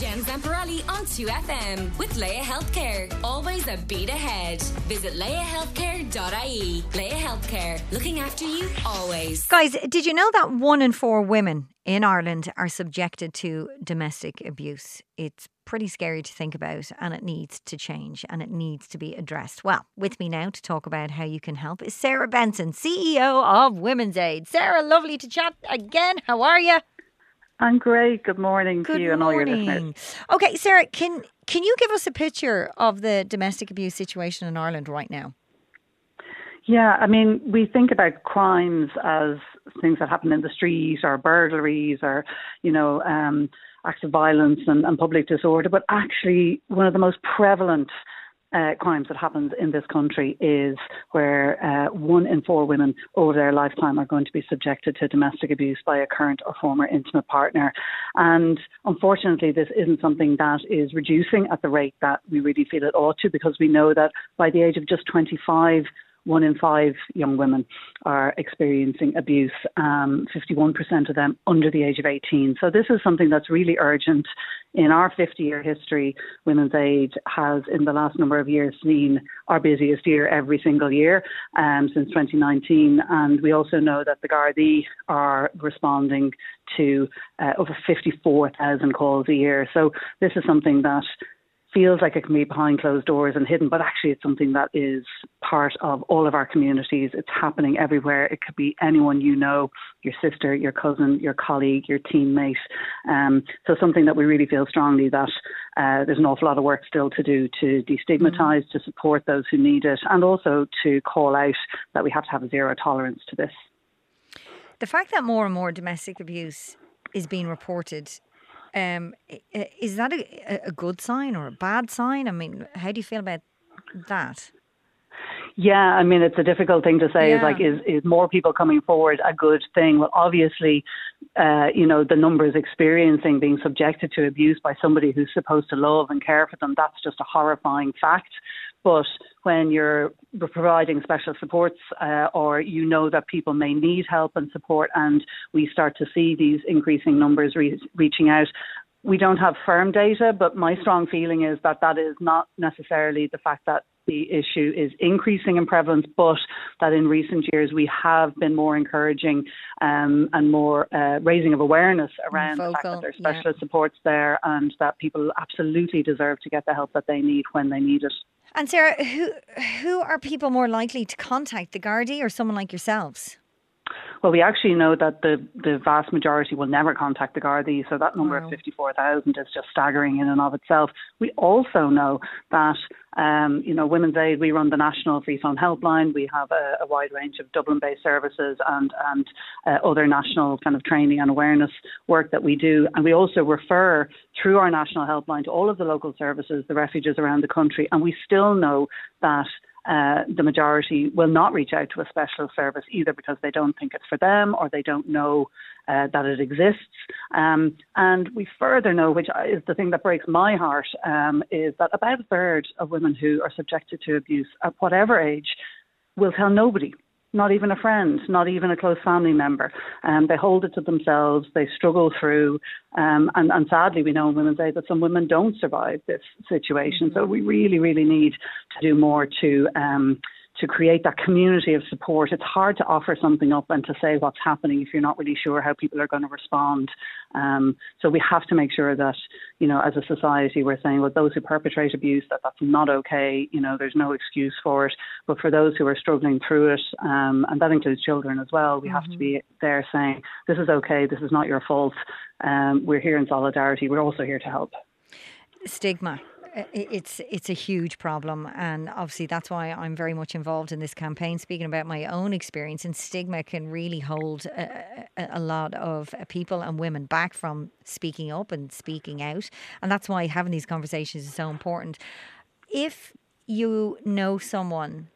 Jen Zamparelli on 2FM with Laya Healthcare. Always a beat ahead. Visit layahealthcare.ie. Laya Healthcare, looking after you always. Guys, did you know that one in four women in Ireland are subjected to domestic abuse? It's pretty scary to think about and it needs to change and it needs to be addressed. Well, with me now to talk about how you can help is Sarah Benson, CEO of Women's Aid. Sarah, lovely to chat again. How are you? I'm great. Good morning Good to you and all your morning. listeners. Okay, Sarah, can can you give us a picture of the domestic abuse situation in Ireland right now? Yeah, I mean, we think about crimes as things that happen in the street or burglaries or, you know, um, acts of violence and, and public disorder. But actually, one of the most prevalent uh, crimes that happens in this country is where uh, one in four women over their lifetime are going to be subjected to domestic abuse by a current or former intimate partner. And unfortunately, this isn't something that is reducing at the rate that we really feel it ought to, because we know that by the age of just 25, one in five young women are experiencing abuse, um, 51% of them under the age of 18. So, this is something that's really urgent. In our 50 year history, Women's Aid has, in the last number of years, seen our busiest year every single year um, since 2019. And we also know that the Gardaí are responding to uh, over 54,000 calls a year. So, this is something that feels like it can be behind closed doors and hidden, but actually it's something that is part of all of our communities. It's happening everywhere. It could be anyone you know, your sister, your cousin, your colleague, your teammate. Um, so something that we really feel strongly that uh, there's an awful lot of work still to do to destigmatise, to support those who need it, and also to call out that we have to have a zero tolerance to this. The fact that more and more domestic abuse is being reported um, is that a, a good sign or a bad sign? I mean, how do you feel about that? Yeah, I mean it's a difficult thing to say. Is like is is more people coming forward a good thing? Well, obviously, uh, you know the numbers experiencing being subjected to abuse by somebody who's supposed to love and care for them. That's just a horrifying fact. But when you're providing special supports, uh, or you know that people may need help and support, and we start to see these increasing numbers re- reaching out, we don't have firm data, but my strong feeling is that that is not necessarily the fact that the issue is increasing in prevalence, but that in recent years we have been more encouraging um, and more uh, raising of awareness around the fact that there's yeah. specialist supports there and that people absolutely deserve to get the help that they need when they need it. And Sarah, who who are people more likely to contact the Gardaí or someone like yourselves? Well, we actually know that the, the vast majority will never contact the Gardaí, so that number Wow. of 54,000 is just staggering in and of itself. We also know that, um, you know, Women's Aid, we run the national free phone helpline. We have a, a wide range of Dublin-based services and, and uh, other national kind of training and awareness work that we do. And we also refer through our national helpline to all of the local services, the refuges around the country. And we still know that uh, the majority will not reach out to a special service either because they don't think it's for them or they don't know uh, that it exists. Um, and we further know, which is the thing that breaks my heart, um, is that about a third of women who are subjected to abuse at whatever age will tell nobody. Not even a friend, not even a close family member. Um, they hold it to themselves. They struggle through, um, and, and sadly, we know in Women's Aid that some women don't survive this situation. So we really, really need to do more to um, to create that community of support. It's hard to offer something up and to say what's happening if you're not really sure how people are going to respond. Um, so we have to make sure that, you know, as a society, we're saying, well, those who perpetrate abuse, that that's not okay. You know, there's no excuse for it. But for those who are struggling through it, um, and that includes children as well, we have to be there saying, this is okay. This is not your fault. Um, we're here in solidarity. We're also here to help. Stigma. It's it's a huge problem, and obviously that's why I'm very much involved in this campaign. Speaking about my own experience, and stigma can really hold a, a, a lot of people and women back from speaking up and speaking out, and that's why having these conversations is so important. If you know someone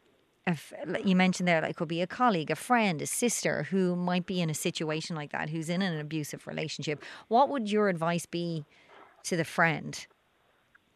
if you mentioned there, like could be a colleague, a friend, a sister who might be in a situation like that, who's in an abusive relationship, what would your advice be to the friend,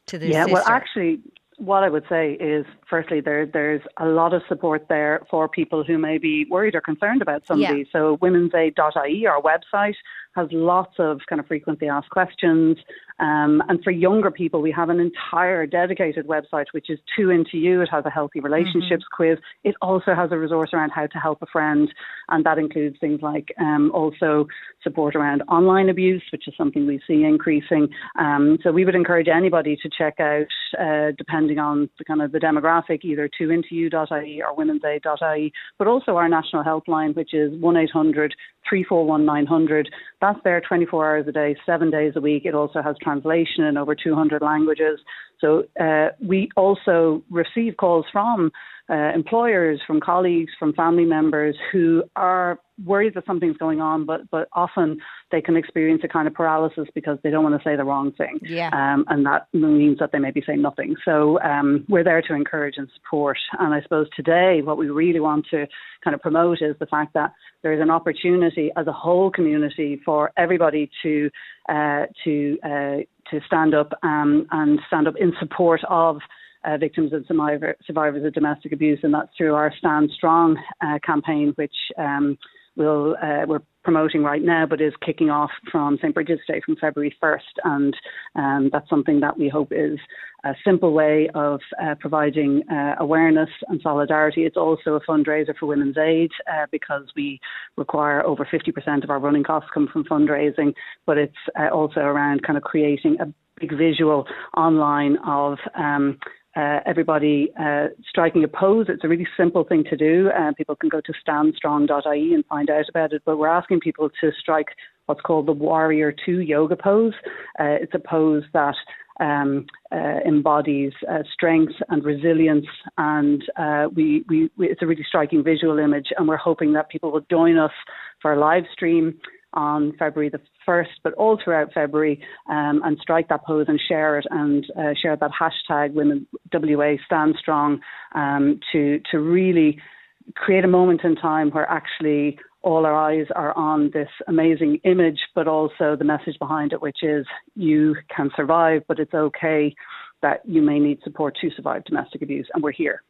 to the yeah, sister? well, actually, what I would say is, firstly, there there's a lot of support there for people who may be worried or concerned about somebody. Yeah. So, womensaid.ie, our website, has lots of kind of frequently asked questions. Um, and for younger people, we have an entire dedicated website, which is Too Into You. It has a healthy relationships mm-hmm. quiz. It also has a resource around how to help a friend, and that includes things like um, also support around online abuse, which is something we see increasing. Um, so we would encourage anybody to check out, uh, depending on the kind of the demographic, either toointoyou.ie or womensaid.ie, but also our national helpline, which is one eight hundred 341 900. That's there 24 hours a day, seven days a week. It also has translation in over 200 languages. So uh, we also receive calls from uh, employers, from colleagues, from family members who are worried that something's going on, but but often they can experience a kind of paralysis because they don't want to say the wrong thing. Yeah. Um, and that means that they maybe say nothing. So um, we're there to encourage and support. And I suppose today, what we really want to kind of promote is the fact that there is an opportunity as a whole community for everybody to uh, to uh, to stand up um, and stand up in support of uh, victims and survivor, survivors of domestic abuse, and that's through our Stand Strong uh, campaign, which um, we'll, uh, we're promoting right now, but is kicking off from St. Bridget's Day from February 1st. And um, that's something that we hope is a simple way of uh, providing uh, awareness and solidarity. It's also a fundraiser for Women's Aid uh, because we require over 50% of our running costs come from fundraising, but it's uh, also around kind of creating a big visual online of um, uh, everybody uh, striking a pose. It's a really simple thing to do. Uh, people can go to standstrong.ie and find out about it. But we're asking people to strike what's called the Warrior 2 yoga pose. Uh, it's a pose that um, uh, embodies uh, strength and resilience, and we, we, we, it's a really striking visual image. And we're hoping that people will join us for a live stream on February the 1st, but all throughout February, um, and strike that pose and share it and uh, share that hashtag Women WA Stand Strong um, to, to really create a moment in time where actually all our eyes are on this amazing image, but also the message behind it, which is you can survive, but it's okay that you may need support to survive domestic abuse, and we're here.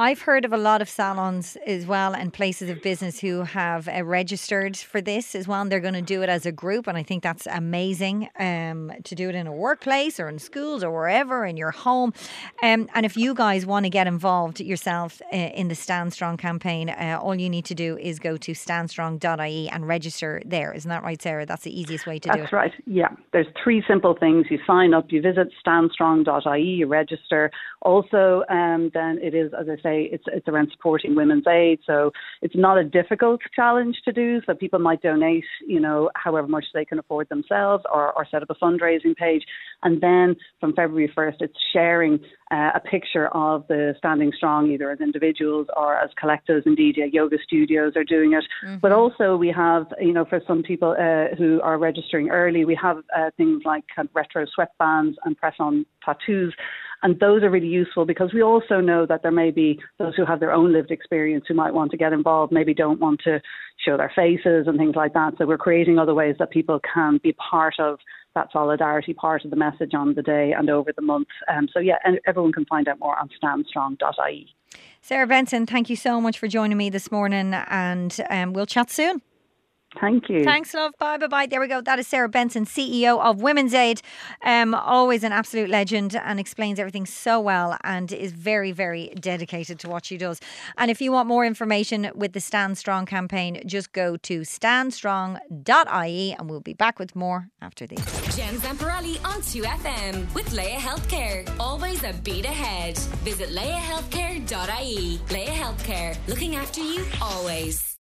I've heard of a lot of salons as well and places of business who have uh, registered for this as well. And they're going to do it as a group. And I think that's amazing um, to do it in a workplace or in schools or wherever, in your home. Um, and if you guys want to get involved yourself uh, in the Stand Strong campaign, uh, all you need to do is go to standstrong.ie and register there. Isn't that right, Sarah? That's the easiest way to that's do it. That's right. Yeah. There's three simple things. You sign up, you visit standstrong.ie, you register. Also, um, then it is, as I say, it's it's around supporting women's aid. So it's not a difficult challenge to do. So people might donate, you know, however much they can afford themselves, or, or set up a fundraising page. And then from February 1st, it's sharing uh, a picture of the Standing Strong, either as individuals or as collectives. Indeed, yeah, yoga studios are doing it. Mm-hmm. But also we have, you know, for some people uh, who are registering early, we have uh, things like kind retro sweatbands and press-on tattoos. And those are really useful because we also know that there may be those who have their own lived experience who might want to get involved, maybe don't want to show their faces and things like that. So we're creating other ways that people can be part of that solidarity part of the message on the day and over the month. Um, so yeah, and everyone can find out more on standstrong.ie. Sarah Benson, thank you so much for joining me this morning, and um, we'll chat soon. Thank you. Thanks, love. Bye, bye, bye. There we go. That is Sarah Benson, CEO of Women's Aid. Um, always an absolute legend and explains everything so well and is very, very dedicated to what she does. And if you want more information with the Stand Strong campaign, just go to standstrong.ie and we'll be back with more after these. Jen Zamparelli on 2FM with Laya Healthcare. Always a beat ahead. Visit layahealthcare.ie. Laya Healthcare, looking after you always.